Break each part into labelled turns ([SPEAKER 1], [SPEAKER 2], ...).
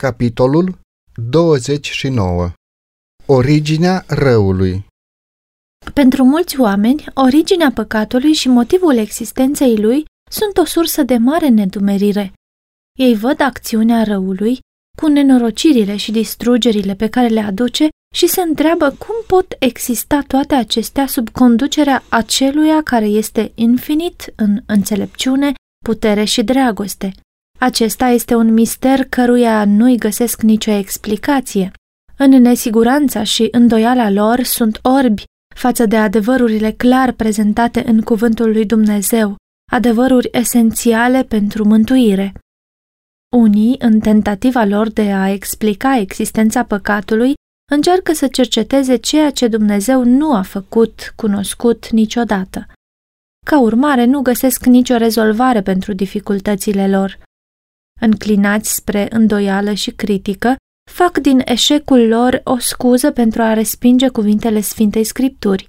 [SPEAKER 1] Capitolul 29 Originea răului
[SPEAKER 2] Pentru mulți oameni, originea păcatului și motivul existenței lui sunt o sursă de mare nedumerire. Ei văd acțiunea răului cu nenorocirile și distrugerile pe care le aduce și se întreabă cum pot exista toate acestea sub conducerea aceluia care este infinit în înțelepciune, putere și dragoste. Acesta este un mister căruia nu-i găsesc nicio explicație. În nesiguranța și îndoiala lor sunt orbi față de adevărurile clar prezentate în cuvântul lui Dumnezeu, adevăruri esențiale pentru mântuire. Unii, în tentativa lor de a explica existența păcatului, încearcă să cerceteze ceea ce Dumnezeu nu a făcut cunoscut niciodată. Ca urmare, nu găsesc nicio rezolvare pentru dificultățile lor înclinați spre îndoială și critică, fac din eșecul lor o scuză pentru a respinge cuvintele Sfintei Scripturi.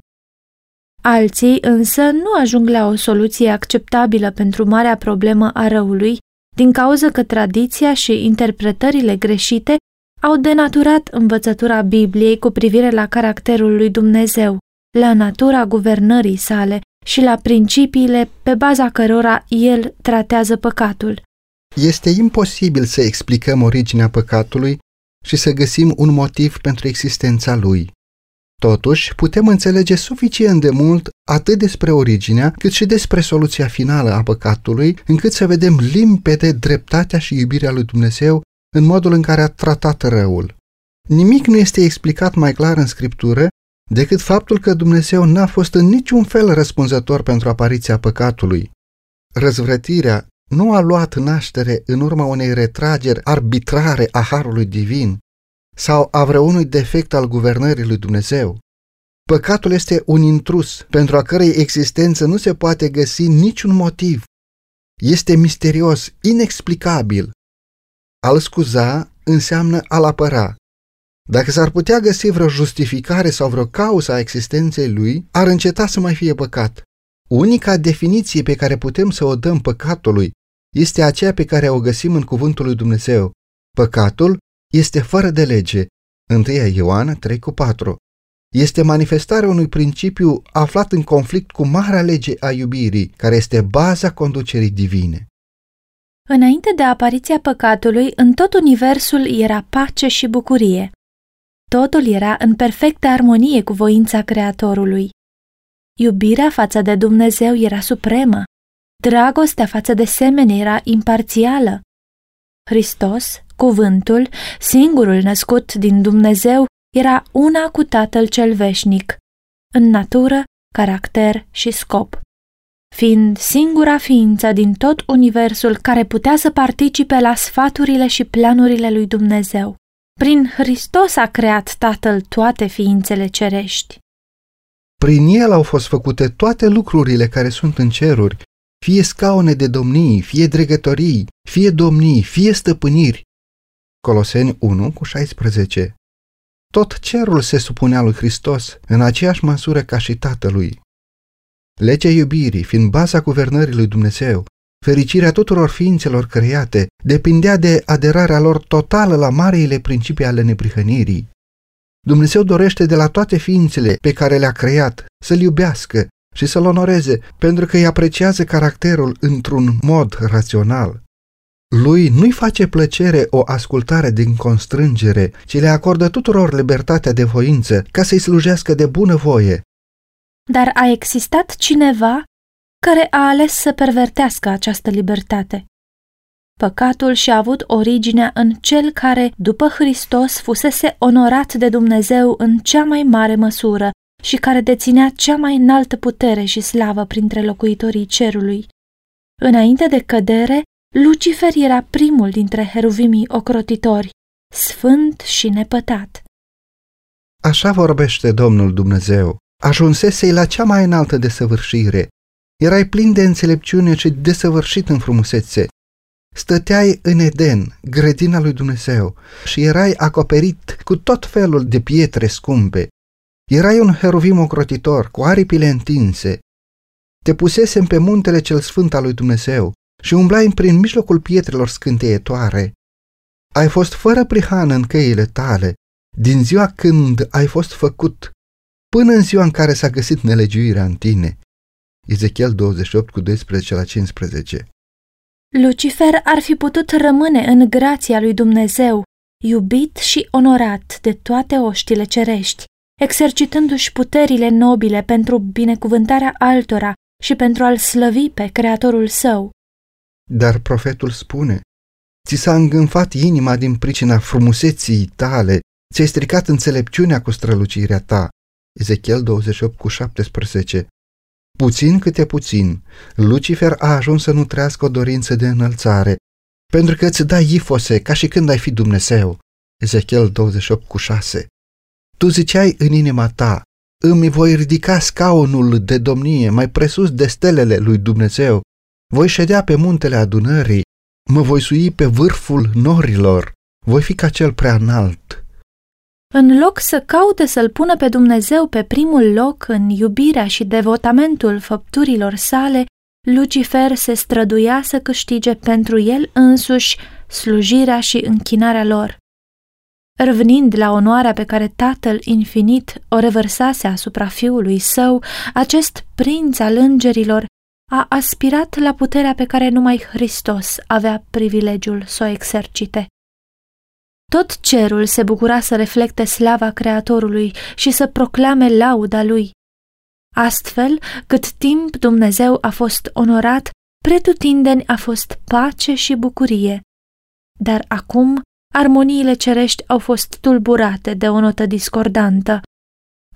[SPEAKER 2] Alții însă nu ajung la o soluție acceptabilă pentru marea problemă a răului, din cauza că tradiția și interpretările greșite au denaturat învățătura Bibliei cu privire la caracterul lui Dumnezeu, la natura guvernării sale și la principiile pe baza cărora el tratează păcatul.
[SPEAKER 1] Este imposibil să explicăm originea păcatului și să găsim un motiv pentru existența lui. Totuși, putem înțelege suficient de mult atât despre originea, cât și despre soluția finală a păcatului, încât să vedem limpede dreptatea și iubirea lui Dumnezeu în modul în care a tratat răul. Nimic nu este explicat mai clar în Scriptură decât faptul că Dumnezeu n-a fost în niciun fel răspunzător pentru apariția păcatului. Răzvrătirea nu a luat naștere în urma unei retrageri arbitrare a harului divin sau a vreunui defect al guvernării lui Dumnezeu. Păcatul este un intrus pentru a cărei existență nu se poate găsi niciun motiv. Este misterios, inexplicabil. Al scuza înseamnă a-l apăra. Dacă s-ar putea găsi vreo justificare sau vreo cauză a existenței lui, ar înceta să mai fie păcat. Unica definiție pe care putem să o dăm păcatului este aceea pe care o găsim în cuvântul lui Dumnezeu. Păcatul este fără de lege. 1 Ioan 3 cu 4. Este manifestarea unui principiu aflat în conflict cu marea lege a iubirii, care este baza conducerii divine.
[SPEAKER 2] Înainte de apariția păcatului, în tot universul era pace și bucurie. Totul era în perfectă armonie cu voința Creatorului. Iubirea față de Dumnezeu era supremă. Dragostea față de semeni era imparțială. Hristos, cuvântul, singurul născut din Dumnezeu, era una cu Tatăl cel veșnic, în natură, caracter și scop. Fiind singura ființă din tot universul care putea să participe la sfaturile și planurile lui Dumnezeu. Prin Hristos a creat Tatăl toate ființele cerești.
[SPEAKER 1] Prin el au fost făcute toate lucrurile care sunt în ceruri fie scaune de domnii, fie dregătorii, fie domnii, fie stăpâniri. Coloseni 1 cu 16 Tot cerul se supunea lui Hristos în aceeași măsură ca și Tatălui. Legea iubirii, fiind baza guvernării lui Dumnezeu, fericirea tuturor ființelor create, depindea de aderarea lor totală la mareile principii ale neprihănirii. Dumnezeu dorește de la toate ființele pe care le-a creat să-L iubească, și să-l onoreze, pentru că îi apreciază caracterul într-un mod rațional. Lui nu-i face plăcere o ascultare din constrângere, ci le acordă tuturor libertatea de voință ca să-i slujească de bună voie.
[SPEAKER 2] Dar a existat cineva care a ales să pervertească această libertate. Păcatul și-a avut originea în cel care, după Hristos, fusese onorat de Dumnezeu în cea mai mare măsură și care deținea cea mai înaltă putere și slavă printre locuitorii cerului. Înainte de cădere, Lucifer era primul dintre heruvimii ocrotitori, sfânt și nepătat.
[SPEAKER 1] Așa vorbește Domnul Dumnezeu. Ajunsesei la cea mai înaltă desăvârșire. Erai plin de înțelepciune și desăvârșit în frumusețe. Stăteai în Eden, grădina lui Dumnezeu, și erai acoperit cu tot felul de pietre scumpe, Erai un heruvim ocrotitor, cu aripile întinse. Te pusesem pe muntele cel sfânt al lui Dumnezeu și umblai prin mijlocul pietrelor scânteietoare. ai fost fără prihană în căile tale, din ziua când ai fost făcut, până în ziua în care s-a găsit nelegiuirea în tine. Ezechiel 28 cu 12 la 15
[SPEAKER 2] Lucifer ar fi putut rămâne în grația lui Dumnezeu, iubit și onorat de toate oștile cerești, exercitându-și puterile nobile pentru binecuvântarea altora și pentru a-l slăvi pe Creatorul său.
[SPEAKER 1] Dar profetul spune, ți s-a îngânfat inima din pricina frumuseții tale, ți-ai stricat înțelepciunea cu strălucirea ta. Ezechiel 28 cu 17 Puțin câte puțin, Lucifer a ajuns să nu trăiască o dorință de înălțare, pentru că îți dai ifose ca și când ai fi Dumnezeu. Ezechiel 28 cu 6 Tu ziceai în inima ta, îmi voi ridica scaunul de domnie mai presus de stelele lui Dumnezeu, voi ședea pe muntele adunării, mă voi sui pe vârful norilor, voi fi ca cel prea înalt.
[SPEAKER 2] În loc să caute să-L pună pe Dumnezeu pe primul loc în iubirea și devotamentul făpturilor sale, Lucifer se străduia să câștige pentru el însuși slujirea și închinarea lor. Revenind la onoarea pe care Tatăl Infinit o revărsase asupra fiului său, acest prinț al îngerilor a aspirat la puterea pe care numai Hristos avea privilegiul să o exercite. Tot cerul se bucura să reflecte slava Creatorului și să proclame lauda lui. Astfel, cât timp Dumnezeu a fost onorat, pretutindeni a fost pace și bucurie. Dar acum, armoniile cerești au fost tulburate de o notă discordantă.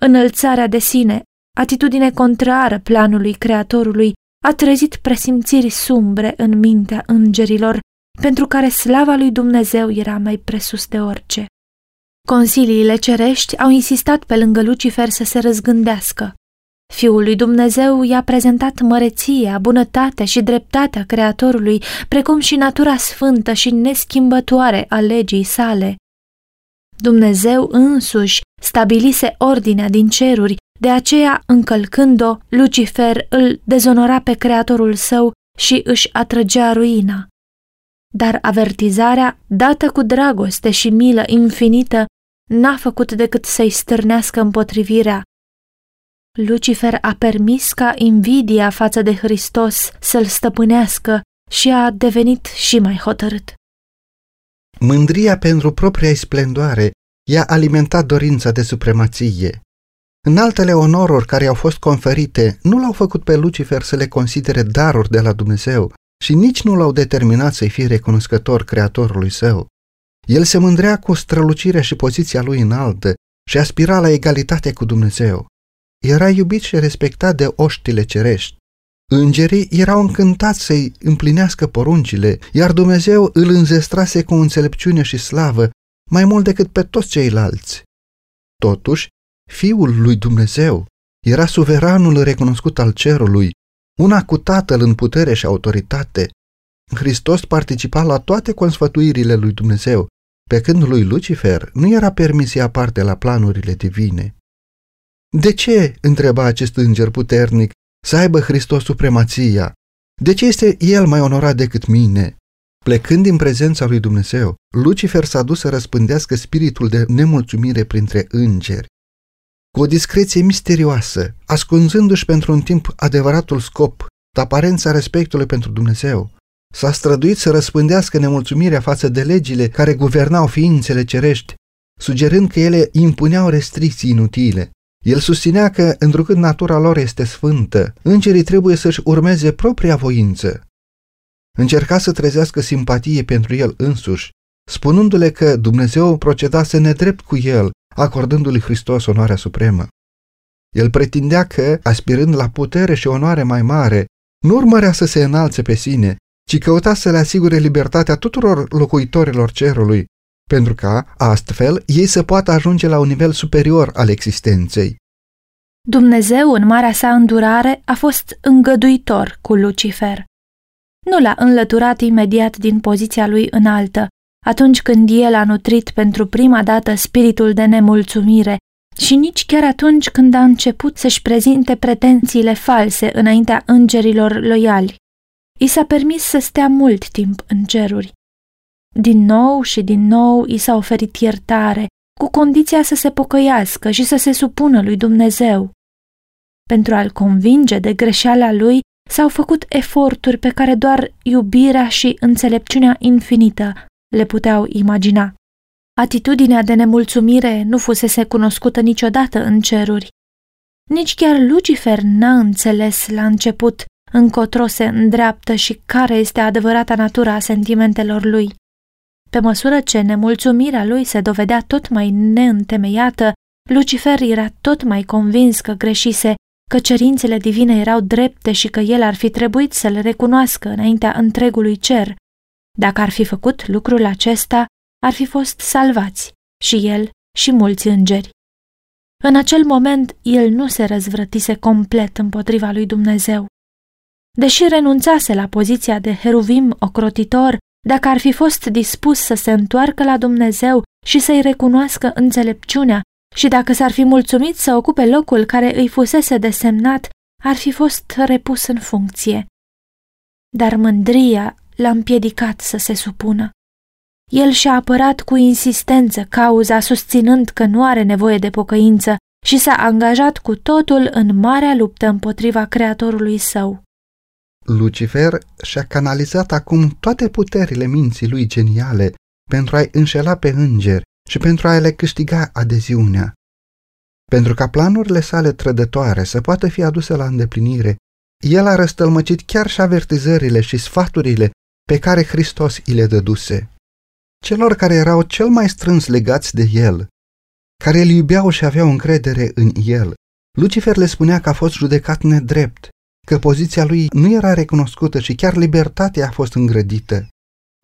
[SPEAKER 2] Înălțarea de sine, atitudine contrară planului Creatorului, a trezit presimțiri sumbre în mintea îngerilor pentru care slava lui Dumnezeu era mai presus de orice. Consiliile cerești au insistat pe lângă Lucifer să se răzgândească. Fiul lui Dumnezeu i-a prezentat măreția, bunătatea și dreptatea Creatorului, precum și natura sfântă și neschimbătoare a legii sale. Dumnezeu însuși stabilise ordinea din ceruri, de aceea, încălcând-o, Lucifer îl dezonora pe Creatorul său și își atrăgea ruina dar avertizarea, dată cu dragoste și milă infinită, n-a făcut decât să-i stârnească împotrivirea. Lucifer a permis ca invidia față de Hristos să-l stăpânească și a devenit și mai hotărât.
[SPEAKER 1] Mândria pentru propria splendoare i-a alimentat dorința de supremație. În altele onoruri care au fost conferite nu l-au făcut pe Lucifer să le considere daruri de la Dumnezeu, și nici nu l-au determinat să-i fie recunoscător creatorului său. El se mândrea cu strălucirea și poziția lui înaltă și aspira la egalitate cu Dumnezeu. Era iubit și respectat de oștile cerești. Îngerii erau încântați să-i împlinească poruncile, iar Dumnezeu îl înzestrase cu înțelepciune și slavă mai mult decât pe toți ceilalți. Totuși, Fiul lui Dumnezeu era suveranul recunoscut al cerului una cu Tatăl în putere și autoritate. Hristos participa la toate consfătuirile lui Dumnezeu, pe când lui Lucifer nu era permis să ia parte la planurile divine. De ce, întreba acest înger puternic, să aibă Hristos supremația? De ce este el mai onorat decât mine? Plecând din prezența lui Dumnezeu, Lucifer s-a dus să răspândească spiritul de nemulțumire printre îngeri cu o discreție misterioasă, ascunzându-și pentru un timp adevăratul scop, aparența respectului pentru Dumnezeu. S-a străduit să răspândească nemulțumirea față de legile care guvernau ființele cerești, sugerând că ele impuneau restricții inutile. El susținea că, întrucât natura lor este sfântă, îngerii trebuie să-și urmeze propria voință. Încerca să trezească simpatie pentru el însuși, spunându-le că Dumnezeu procedase nedrept cu el acordându-lui Hristos onoarea supremă. El pretindea că, aspirând la putere și onoare mai mare, nu urmărea să se înalțe pe sine, ci căuta să le asigure libertatea tuturor locuitorilor cerului, pentru ca, astfel, ei să poată ajunge la un nivel superior al existenței.
[SPEAKER 2] Dumnezeu, în marea sa îndurare, a fost îngăduitor cu Lucifer. Nu l-a înlăturat imediat din poziția lui înaltă, atunci când el a nutrit pentru prima dată spiritul de nemulțumire și nici chiar atunci când a început să-și prezinte pretențiile false înaintea îngerilor loiali. I s-a permis să stea mult timp în ceruri. Din nou și din nou i s-a oferit iertare, cu condiția să se pocăiască și să se supună lui Dumnezeu. Pentru a-l convinge de greșeala lui, s-au făcut eforturi pe care doar iubirea și înțelepciunea infinită le puteau imagina. Atitudinea de nemulțumire nu fusese cunoscută niciodată în ceruri. Nici chiar Lucifer n-a înțeles la început încotro se îndreaptă și care este adevărata natura a sentimentelor lui. Pe măsură ce nemulțumirea lui se dovedea tot mai neîntemeiată, Lucifer era tot mai convins că greșise, că cerințele divine erau drepte și că el ar fi trebuit să le recunoască înaintea întregului cer. Dacă ar fi făcut lucrul acesta, ar fi fost salvați, și el și mulți îngeri. În acel moment, el nu se răzvrătise complet împotriva lui Dumnezeu. Deși renunțase la poziția de heruvim ocrotitor, dacă ar fi fost dispus să se întoarcă la Dumnezeu și să-i recunoască înțelepciunea și dacă s-ar fi mulțumit să ocupe locul care îi fusese desemnat, ar fi fost repus în funcție. Dar mândria l-a împiedicat să se supună. El și-a apărat cu insistență cauza, susținând că nu are nevoie de pocăință și s-a angajat cu totul în marea luptă împotriva Creatorului său.
[SPEAKER 1] Lucifer și-a canalizat acum toate puterile minții lui geniale pentru a-i înșela pe îngeri și pentru a le câștiga adeziunea. Pentru ca planurile sale trădătoare să poată fi aduse la îndeplinire, el a răstălmăcit chiar și avertizările și sfaturile pe care Hristos îi le dăduse. Celor care erau cel mai strâns legați de el, care îl iubeau și aveau încredere în el, Lucifer le spunea că a fost judecat nedrept că poziția lui nu era recunoscută și chiar libertatea a fost îngrădită.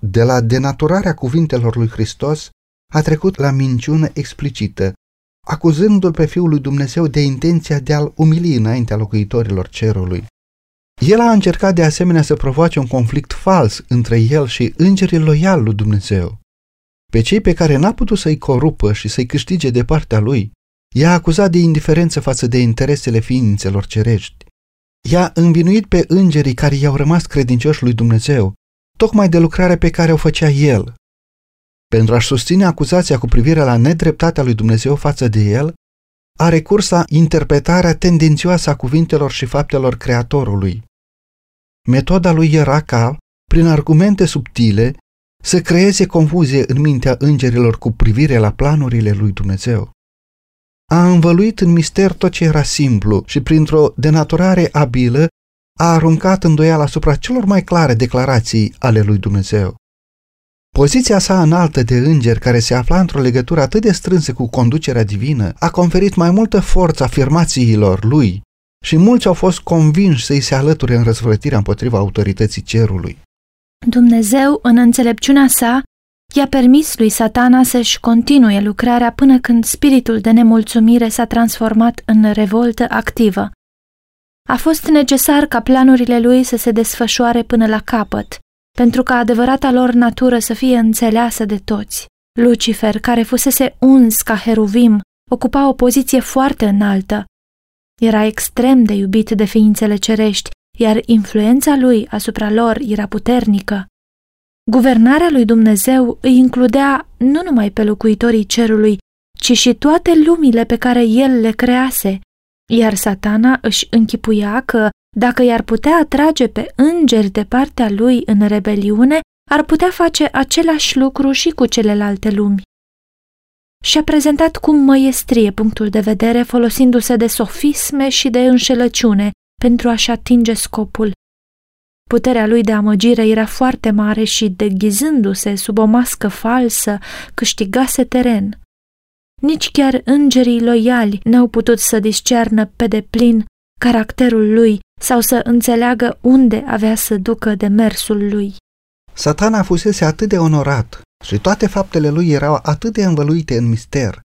[SPEAKER 1] De la denaturarea cuvintelor lui Hristos a trecut la minciună explicită, acuzându-l pe Fiul lui Dumnezeu de intenția de a-l umili înaintea locuitorilor cerului. El a încercat de asemenea să provoace un conflict fals între el și îngerii loiali lui Dumnezeu. Pe cei pe care n-a putut să-i corupă și să-i câștige de partea lui, i-a acuzat de indiferență față de interesele ființelor cerești. I-a învinuit pe îngerii care i-au rămas credincioși lui Dumnezeu, tocmai de lucrarea pe care o făcea el. Pentru a-și susține acuzația cu privire la nedreptatea lui Dumnezeu față de el, a recurs la interpretarea tendențioasă a cuvintelor și faptelor Creatorului. Metoda lui era ca, prin argumente subtile, să creeze confuzie în mintea îngerilor cu privire la planurile lui Dumnezeu a învăluit în mister tot ce era simplu și printr-o denaturare abilă a aruncat îndoială asupra celor mai clare declarații ale lui Dumnezeu. Poziția sa înaltă de înger, care se afla într-o legătură atât de strânsă cu conducerea divină, a conferit mai multă forță afirmațiilor lui și mulți au fost convinși să-i se alăture în răzvrătirea împotriva autorității cerului.
[SPEAKER 2] Dumnezeu, în înțelepciunea sa, i-a permis lui satana să-și continue lucrarea până când spiritul de nemulțumire s-a transformat în revoltă activă. A fost necesar ca planurile lui să se desfășoare până la capăt, pentru ca adevărata lor natură să fie înțeleasă de toți. Lucifer, care fusese uns ca heruvim, ocupa o poziție foarte înaltă. Era extrem de iubit de ființele cerești, iar influența lui asupra lor era puternică. Guvernarea lui Dumnezeu îi includea nu numai pe locuitorii cerului, ci și toate lumile pe care el le crease, iar satana își închipuia că, dacă i-ar putea atrage pe îngeri de partea lui în rebeliune, ar putea face același lucru și cu celelalte lumi. Și-a prezentat cu măiestrie punctul de vedere folosindu-se de sofisme și de înșelăciune pentru a-și atinge scopul. Puterea lui de amăgire era foarte mare și, deghizându-se sub o mască falsă, câștigase teren. Nici chiar îngerii loiali n-au putut să discernă pe deplin caracterul lui sau să înțeleagă unde avea să ducă demersul lui.
[SPEAKER 1] Satana fusese atât de onorat și toate faptele lui erau atât de învăluite în mister,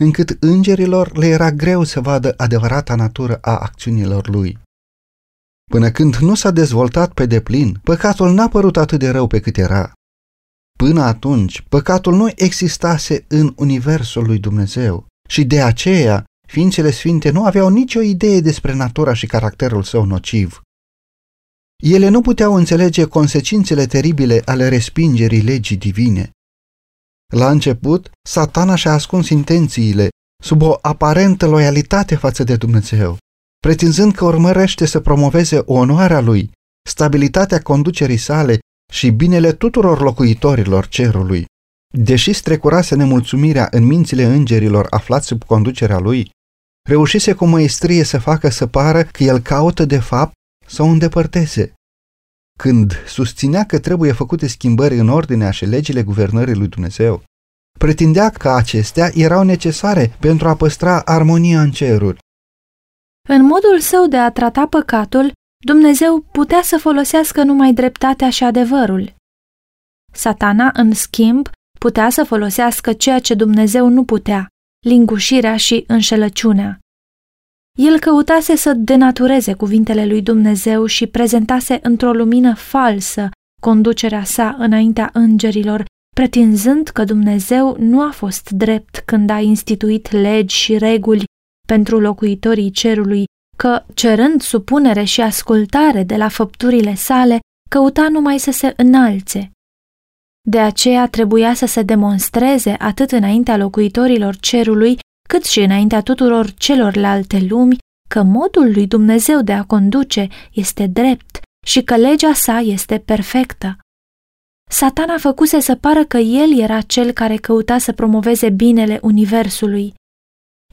[SPEAKER 1] încât îngerilor le era greu să vadă adevărata natură a acțiunilor lui. Până când nu s-a dezvoltat pe deplin, păcatul n-a părut atât de rău pe cât era. Până atunci, păcatul nu existase în universul lui Dumnezeu și de aceea ființele sfinte nu aveau nicio idee despre natura și caracterul său nociv. Ele nu puteau înțelege consecințele teribile ale respingerii legii divine. La început, satana și-a ascuns intențiile sub o aparentă loialitate față de Dumnezeu, pretinzând că urmărește să promoveze onoarea lui, stabilitatea conducerii sale și binele tuturor locuitorilor cerului. Deși strecurase nemulțumirea în mințile îngerilor aflați sub conducerea lui, reușise cu măestrie să facă să pară că el caută de fapt să o îndepărteze. Când susținea că trebuie făcute schimbări în ordinea și legile guvernării lui Dumnezeu, pretindea că acestea erau necesare pentru a păstra armonia în ceruri.
[SPEAKER 2] În modul său de a trata păcatul, Dumnezeu putea să folosească numai dreptatea și adevărul. Satana, în schimb, putea să folosească ceea ce Dumnezeu nu putea, lingușirea și înșelăciunea. El căutase să denatureze cuvintele lui Dumnezeu și prezentase într-o lumină falsă conducerea sa înaintea îngerilor, pretinzând că Dumnezeu nu a fost drept când a instituit legi și reguli pentru locuitorii cerului, că, cerând supunere și ascultare de la făpturile sale, căuta numai să se înalțe. De aceea trebuia să se demonstreze atât înaintea locuitorilor cerului, cât și înaintea tuturor celorlalte lumi, că modul lui Dumnezeu de a conduce este drept și că legea sa este perfectă. Satana făcuse să pară că el era cel care căuta să promoveze binele universului.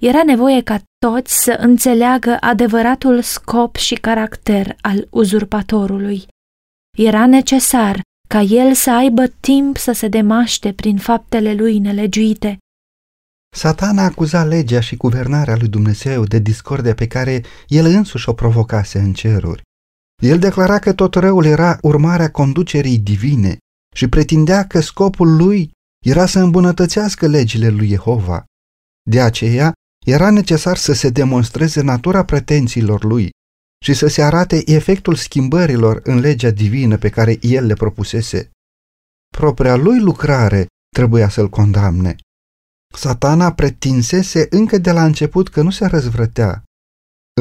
[SPEAKER 2] Era nevoie ca toți să înțeleagă adevăratul scop și caracter al uzurpatorului. Era necesar ca el să aibă timp să se demaște prin faptele lui nelegiuite.
[SPEAKER 1] Satana acuza legea și guvernarea lui Dumnezeu de discordia pe care el însuși o provocase în ceruri. El declara că tot răul era urmarea conducerii divine și pretindea că scopul lui era să îmbunătățească legile lui Jehova. De aceea, era necesar să se demonstreze natura pretențiilor lui și să se arate efectul schimbărilor în legea divină pe care el le propusese. Propria lui lucrare trebuia să-l condamne. Satana pretinsese încă de la început că nu se răzvrătea.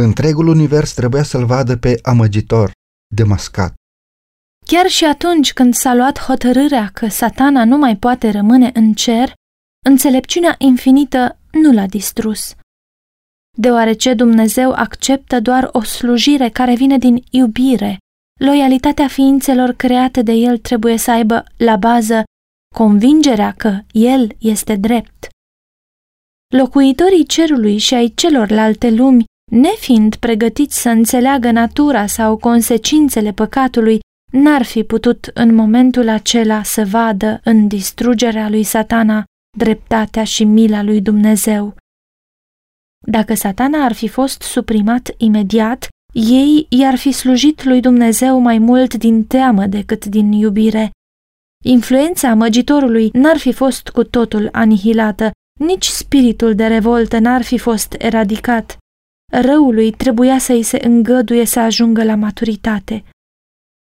[SPEAKER 1] Întregul univers trebuia să-l vadă pe amăgitor, demascat.
[SPEAKER 2] Chiar și atunci când s-a luat hotărârea că satana nu mai poate rămâne în cer, înțelepciunea infinită nu l-a distrus. Deoarece Dumnezeu acceptă doar o slujire care vine din iubire, loialitatea ființelor create de El trebuie să aibă la bază convingerea că El este drept. Locuitorii cerului și ai celorlalte lumi, nefiind pregătiți să înțeleagă natura sau consecințele păcatului, n-ar fi putut în momentul acela să vadă în distrugerea lui satana dreptatea și mila lui Dumnezeu. Dacă satana ar fi fost suprimat imediat, ei i-ar fi slujit lui Dumnezeu mai mult din teamă decât din iubire. Influența măgitorului n-ar fi fost cu totul anihilată, nici spiritul de revoltă n-ar fi fost eradicat. Răului trebuia să îi se îngăduie să ajungă la maturitate.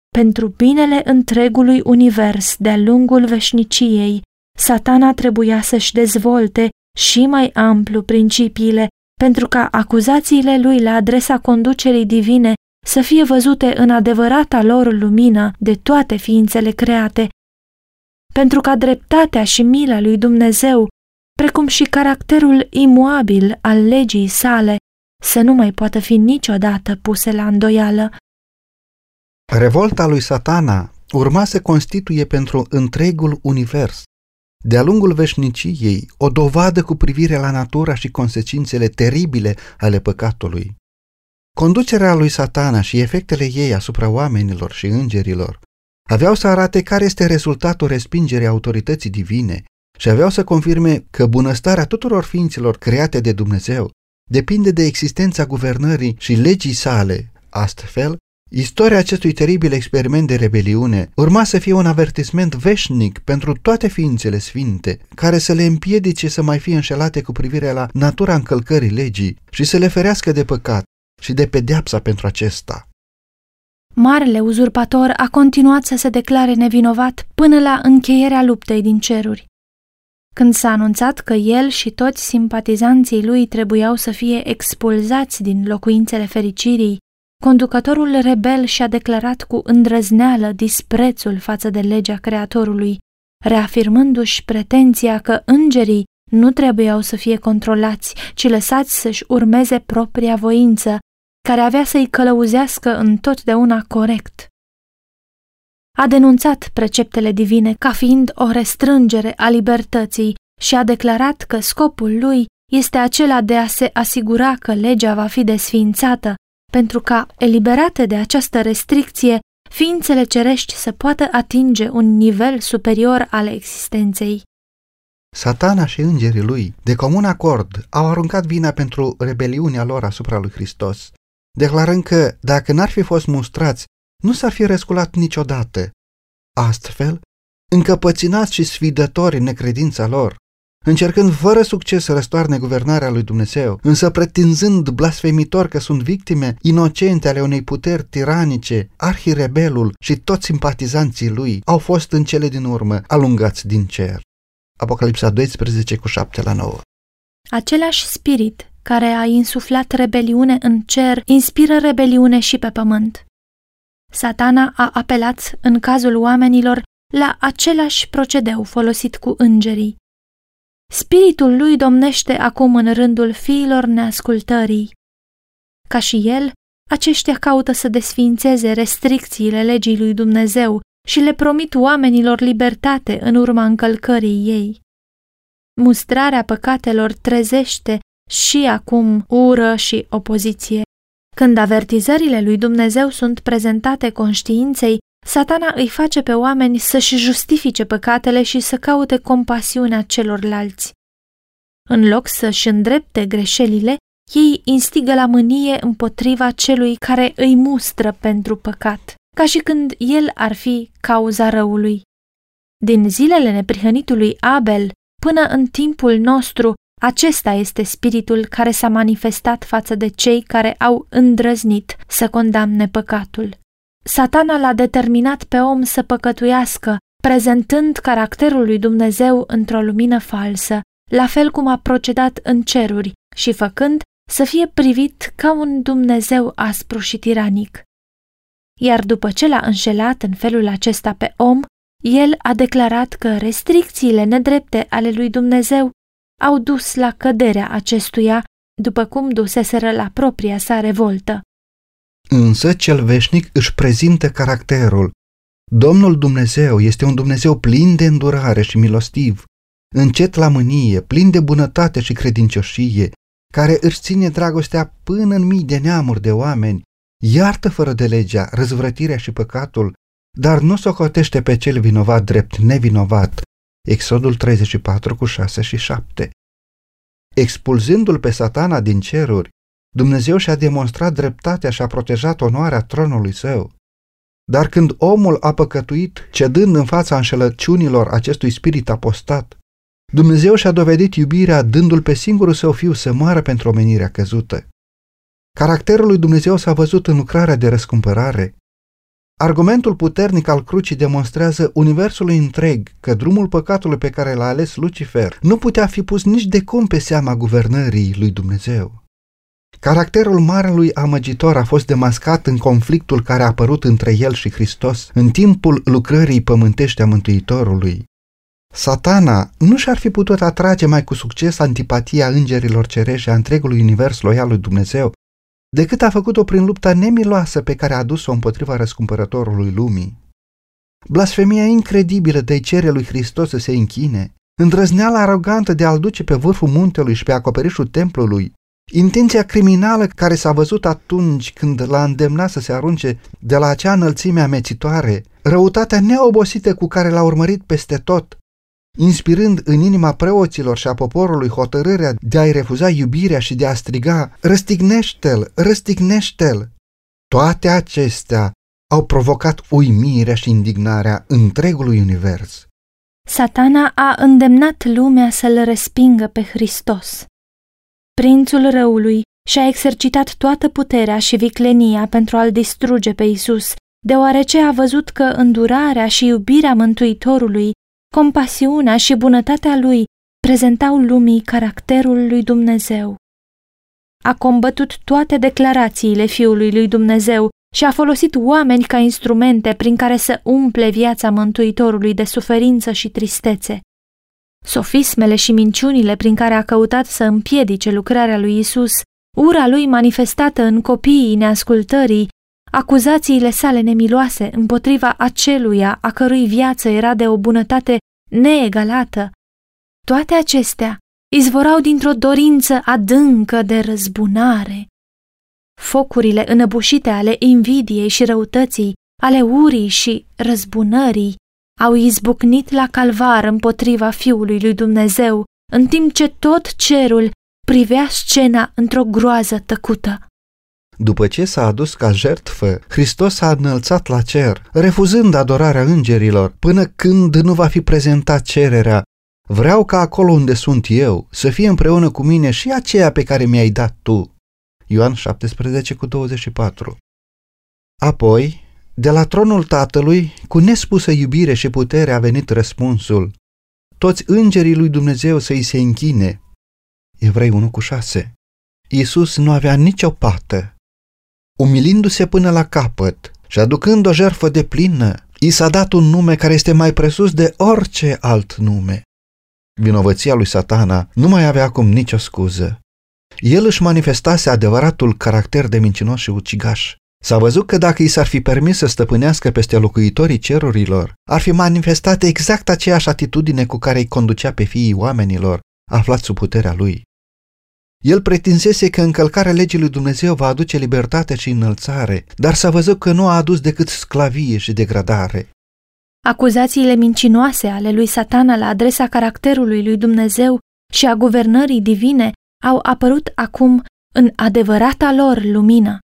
[SPEAKER 2] Pentru binele întregului univers de-a lungul veșniciei, satana trebuia să-și dezvolte și mai amplu principiile pentru ca acuzațiile lui la adresa conducerii divine să fie văzute în adevărata lor lumină de toate ființele create, pentru ca dreptatea și mila lui Dumnezeu, precum și caracterul imuabil al legii sale, să nu mai poată fi niciodată puse la îndoială.
[SPEAKER 1] Revolta lui satana urma să constituie pentru întregul univers, de-a lungul veșniciei, o dovadă cu privire la natura și consecințele teribile ale păcatului. Conducerea lui satana și efectele ei asupra oamenilor și îngerilor aveau să arate care este rezultatul respingerii autorității divine și aveau să confirme că bunăstarea tuturor ființelor create de Dumnezeu depinde de existența guvernării și legii sale. Astfel, Istoria acestui teribil experiment de rebeliune urma să fie un avertisment veșnic pentru toate ființele sfinte, care să le împiedice să mai fie înșelate cu privire la natura încălcării legii și să le ferească de păcat și de pedeapsa pentru acesta.
[SPEAKER 2] Marele uzurpator a continuat să se declare nevinovat până la încheierea luptei din ceruri. Când s-a anunțat că el și toți simpatizanții lui trebuiau să fie expulzați din locuințele fericirii conducătorul rebel și-a declarat cu îndrăzneală disprețul față de legea Creatorului, reafirmându-și pretenția că îngerii nu trebuiau să fie controlați, ci lăsați să-și urmeze propria voință, care avea să-i călăuzească întotdeauna corect. A denunțat preceptele divine ca fiind o restrângere a libertății și a declarat că scopul lui este acela de a se asigura că legea va fi desființată, pentru ca, eliberate de această restricție, ființele cerești să poată atinge un nivel superior al existenței.
[SPEAKER 1] Satana și îngerii lui, de comun acord, au aruncat vina pentru rebeliunea lor asupra lui Hristos, declarând că, dacă n-ar fi fost mustrați, nu s-ar fi resculat niciodată. Astfel, încăpăținați și sfidători în necredința lor, încercând fără succes să răstoarne guvernarea lui Dumnezeu, însă pretinzând blasfemitor că sunt victime inocente ale unei puteri tiranice, arhirebelul și toți simpatizanții lui au fost în cele din urmă alungați din cer. Apocalipsa 12 cu 7 la 9
[SPEAKER 2] Același spirit care a insuflat rebeliune în cer inspiră rebeliune și pe pământ. Satana a apelat în cazul oamenilor la același procedeu folosit cu îngerii. Spiritul lui domnește acum în rândul fiilor neascultării. Ca și el, aceștia caută să desfințeze restricțiile legii lui Dumnezeu și le promit oamenilor libertate în urma încălcării ei. Mustrarea păcatelor trezește și acum ură și opoziție. Când avertizările lui Dumnezeu sunt prezentate conștiinței, satana îi face pe oameni să-și justifice păcatele și să caute compasiunea celorlalți. În loc să-și îndrepte greșelile, ei instigă la mânie împotriva celui care îi mustră pentru păcat, ca și când el ar fi cauza răului. Din zilele neprihănitului Abel până în timpul nostru, acesta este spiritul care s-a manifestat față de cei care au îndrăznit să condamne păcatul. Satana l-a determinat pe om să păcătuiască, prezentând caracterul lui Dumnezeu într-o lumină falsă, la fel cum a procedat în ceruri și făcând să fie privit ca un Dumnezeu aspru și tiranic. Iar după ce l-a înșelat în felul acesta pe om, el a declarat că restricțiile nedrepte ale lui Dumnezeu au dus la căderea acestuia, după cum duseseră la propria sa revoltă.
[SPEAKER 1] Însă cel veșnic își prezintă caracterul. Domnul Dumnezeu este un Dumnezeu plin de îndurare și milostiv, încet la mânie, plin de bunătate și credincioșie, care își ține dragostea până în mii de neamuri de oameni, iartă fără de legea răzvrătirea și păcatul, dar nu socotește pe cel vinovat drept nevinovat. Exodul 34 cu 6 și 7 Expulzându-l pe satana din ceruri, Dumnezeu și-a demonstrat dreptatea și a protejat onoarea tronului său. Dar când omul a păcătuit, cedând în fața înșelăciunilor acestui spirit apostat, Dumnezeu și-a dovedit iubirea dându-l pe singurul său fiu să moară pentru omenirea căzută. Caracterul lui Dumnezeu s-a văzut în lucrarea de răscumpărare. Argumentul puternic al crucii demonstrează universului întreg că drumul păcatului pe care l-a ales Lucifer nu putea fi pus nici de cum pe seama guvernării lui Dumnezeu. Caracterul marelui amăgitor a fost demascat în conflictul care a apărut între el și Hristos în timpul lucrării pământești a Mântuitorului. Satana nu și-ar fi putut atrage mai cu succes antipatia îngerilor cerești a întregului univers loial lui Dumnezeu, decât a făcut-o prin lupta nemiloasă pe care a adus-o împotriva răscumpărătorului lumii. Blasfemia incredibilă de-i cere lui Hristos să se închine, îndrăzneala arogantă de a-l duce pe vârful muntelui și pe acoperișul templului, intenția criminală care s-a văzut atunci când l-a îndemnat să se arunce de la acea înălțime amețitoare, răutatea neobosită cu care l-a urmărit peste tot, inspirând în inima preoților și a poporului hotărârea de a-i refuza iubirea și de a striga, răstignește-l, răstignește-l. Toate acestea au provocat uimirea și indignarea întregului univers.
[SPEAKER 2] Satana a îndemnat lumea să-l respingă pe Hristos. Prințul răului și-a exercitat toată puterea și viclenia pentru a-l distruge pe Isus, deoarece a văzut că îndurarea și iubirea Mântuitorului compasiunea și bunătatea lui prezentau lumii caracterul lui Dumnezeu. a combătut toate declarațiile Fiului lui Dumnezeu și a folosit oameni ca instrumente prin care să umple viața Mântuitorului de suferință și tristețe. Sofismele și minciunile prin care a căutat să împiedice lucrarea lui Isus, ura lui manifestată în copiii neascultării, acuzațiile sale nemiloase împotriva aceluia a cărui viață era de o bunătate neegalată, toate acestea izvorau dintr-o dorință adâncă de răzbunare. Focurile înăbușite ale invidiei și răutății, ale urii și răzbunării, au izbucnit la calvar împotriva Fiului lui Dumnezeu, în timp ce tot cerul privea scena într-o groază tăcută.
[SPEAKER 1] După ce s-a adus ca jertfă, Hristos s-a înălțat la cer, refuzând adorarea îngerilor, până când nu va fi prezentat cererea Vreau ca acolo unde sunt eu să fie împreună cu mine și aceea pe care mi-ai dat tu. Ioan 17 cu 24 Apoi, de la tronul Tatălui, cu nespusă iubire și putere a venit răspunsul. Toți îngerii lui Dumnezeu să-i se închine. Evrei 1 cu 6 Iisus nu avea nicio pată. Umilindu-se până la capăt și aducând o jertfă de plină, i s-a dat un nume care este mai presus de orice alt nume. Vinovăția lui satana nu mai avea acum nicio scuză. El își manifestase adevăratul caracter de mincinos și ucigaș. S-a văzut că dacă i s-ar fi permis să stăpânească peste locuitorii cerurilor, ar fi manifestat exact aceeași atitudine cu care îi conducea pe fiii oamenilor, aflați sub puterea lui. El pretinsese că încălcarea legii lui Dumnezeu va aduce libertate și înălțare, dar s-a văzut că nu a adus decât sclavie și degradare.
[SPEAKER 2] Acuzațiile mincinoase ale lui Satana la adresa caracterului lui Dumnezeu și a guvernării divine au apărut acum în adevărata lor lumină.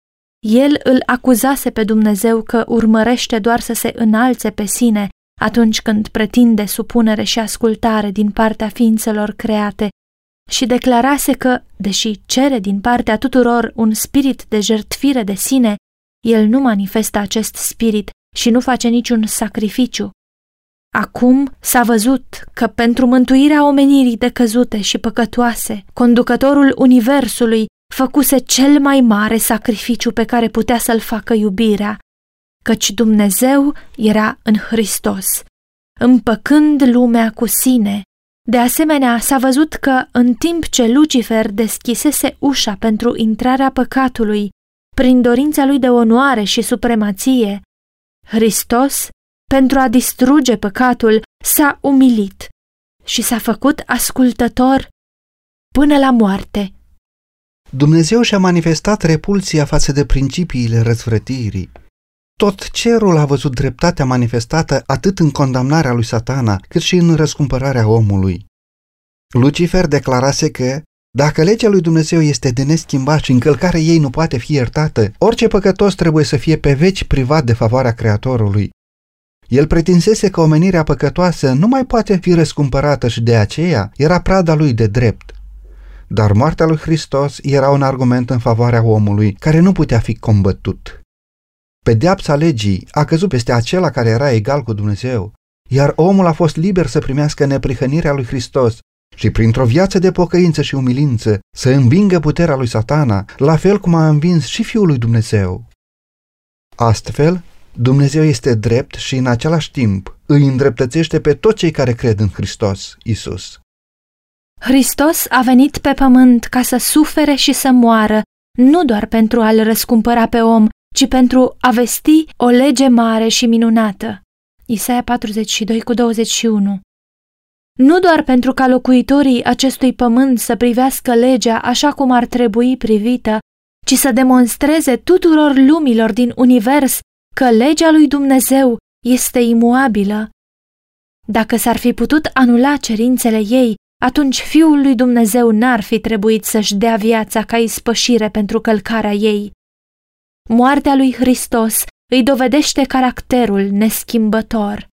[SPEAKER 2] El îl acuzase pe Dumnezeu că urmărește doar să se înalțe pe sine atunci când pretinde supunere și ascultare din partea ființelor create și declarase că, deși cere din partea tuturor un spirit de jertfire de sine, el nu manifestă acest spirit și nu face niciun sacrificiu. Acum s-a văzut că pentru mântuirea omenirii decăzute și păcătoase, conducătorul universului făcuse cel mai mare sacrificiu pe care putea să-l facă iubirea, căci Dumnezeu era în Hristos, împăcând lumea cu sine. De asemenea, s-a văzut că în timp ce Lucifer deschisese ușa pentru intrarea păcatului, prin dorința lui de onoare și supremație, Hristos, pentru a distruge păcatul, s-a umilit și s-a făcut ascultător până la moarte.
[SPEAKER 1] Dumnezeu și-a manifestat repulsia față de principiile răzvrătirii. Tot cerul a văzut dreptatea manifestată atât în condamnarea lui satana, cât și în răscumpărarea omului. Lucifer declarase că dacă legea lui Dumnezeu este de neschimbat și încălcarea ei nu poate fi iertată, orice păcătos trebuie să fie pe veci privat de favoarea Creatorului. El pretinsese că omenirea păcătoasă nu mai poate fi răscumpărată și de aceea era prada lui de drept. Dar moartea lui Hristos era un argument în favoarea omului care nu putea fi combătut. Pedeapsa legii a căzut peste acela care era egal cu Dumnezeu, iar omul a fost liber să primească neprihănirea lui Hristos și printr-o viață de pocăință și umilință să învingă puterea lui satana, la fel cum a învins și Fiul lui Dumnezeu. Astfel, Dumnezeu este drept și în același timp îi îndreptățește pe toți cei care cred în Hristos, Isus.
[SPEAKER 2] Hristos a venit pe pământ ca să sufere și să moară, nu doar pentru a-l răscumpăra pe om, ci pentru a vesti o lege mare și minunată. Isaia 42 cu 21 Nu doar pentru ca locuitorii acestui pământ să privească legea așa cum ar trebui privită, ci să demonstreze tuturor lumilor din univers că legea lui Dumnezeu este imuabilă. Dacă s-ar fi putut anula cerințele ei, atunci Fiul lui Dumnezeu n-ar fi trebuit să-și dea viața ca ispășire pentru călcarea ei. Moartea lui Hristos îi dovedește caracterul neschimbător.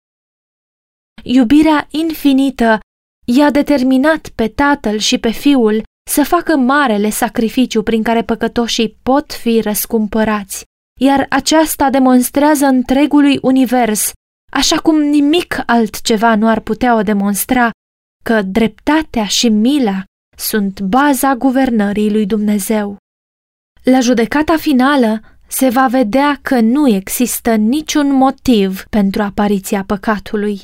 [SPEAKER 2] Iubirea infinită i-a determinat pe Tatăl și pe Fiul să facă marele sacrificiu prin care păcătoșii pot fi răscumpărați iar aceasta demonstrează întregului univers, așa cum nimic altceva nu ar putea o demonstra, că dreptatea și mila sunt baza guvernării lui Dumnezeu. La judecata finală se va vedea că nu există niciun motiv pentru apariția păcatului.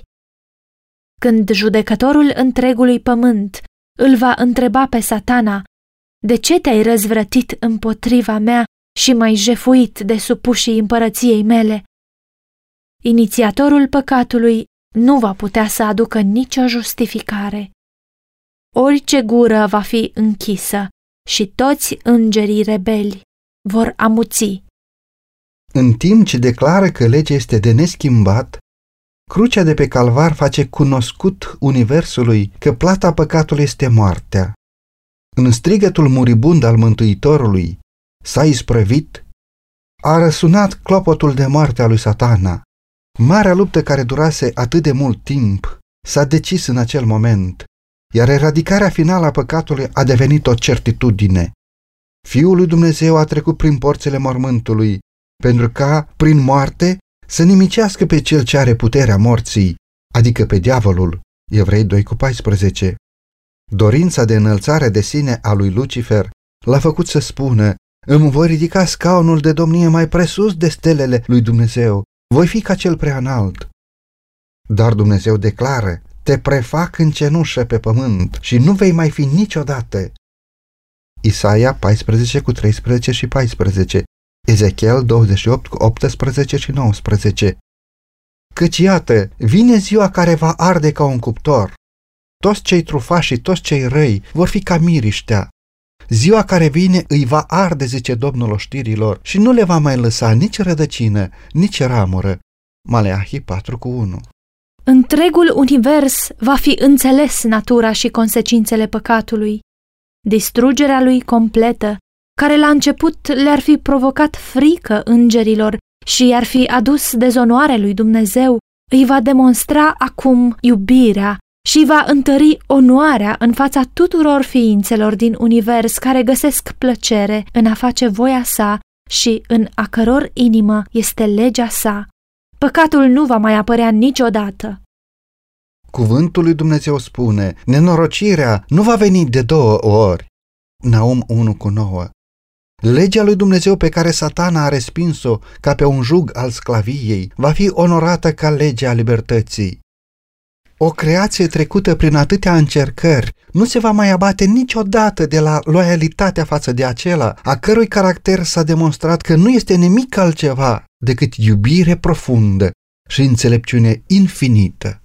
[SPEAKER 2] Când judecătorul întregului pământ îl va întreba pe satana, de ce te-ai răzvrătit împotriva mea și mai jefuit de supușii împărăției mele? Inițiatorul păcatului nu va putea să aducă nicio justificare. Orice gură va fi închisă și toți îngerii rebeli vor amuți.
[SPEAKER 1] În timp ce declară că legea este de neschimbat, crucea de pe calvar face cunoscut universului că plata păcatului este moartea. În strigătul muribund al Mântuitorului, s-a isprăvit, a răsunat clopotul de moarte a lui satana. Marea luptă care durase atât de mult timp s-a decis în acel moment, iar eradicarea finală a păcatului a devenit o certitudine. Fiul lui Dumnezeu a trecut prin porțile mormântului, pentru ca, prin moarte, să nimicească pe cel ce are puterea morții, adică pe diavolul. Evrei 2 cu 14. Dorința de înălțare de sine a lui Lucifer l-a făcut să spună, îmi voi ridica scaunul de domnie mai presus de stelele lui Dumnezeu, voi fi ca cel prea înalt. Dar Dumnezeu declară, te prefac în cenușă pe pământ și nu vei mai fi niciodată. Isaia 14 cu 13 și 14, Ezechiel 28 cu 18 și 19. Căci iată, vine ziua care va arde ca un cuptor. Toți cei trufași și toți cei răi vor fi ca miriștea. Ziua care vine îi va arde, zice Domnul oștirilor, și nu le va mai lăsa nici rădăcină, nici ramură. Maleahi 4 cu 1
[SPEAKER 2] Întregul univers va fi înțeles natura și consecințele păcatului. Distrugerea lui completă, care la început le-ar fi provocat frică îngerilor și i-ar fi adus dezonoare lui Dumnezeu, îi va demonstra acum iubirea și va întări onoarea în fața tuturor ființelor din univers care găsesc plăcere în a face voia sa și în a căror inimă este legea sa. Păcatul nu va mai apărea niciodată.
[SPEAKER 1] Cuvântul lui Dumnezeu spune, nenorocirea nu va veni de două ori. Naum 1 cu 9. Legea lui Dumnezeu pe care satana a respins-o ca pe un jug al sclaviei va fi onorată ca legea libertății. O creație trecută prin atâtea încercări nu se va mai abate niciodată de la loialitatea față de acela, a cărui caracter s-a demonstrat că nu este nimic altceva decât iubire profundă și înțelepciune infinită.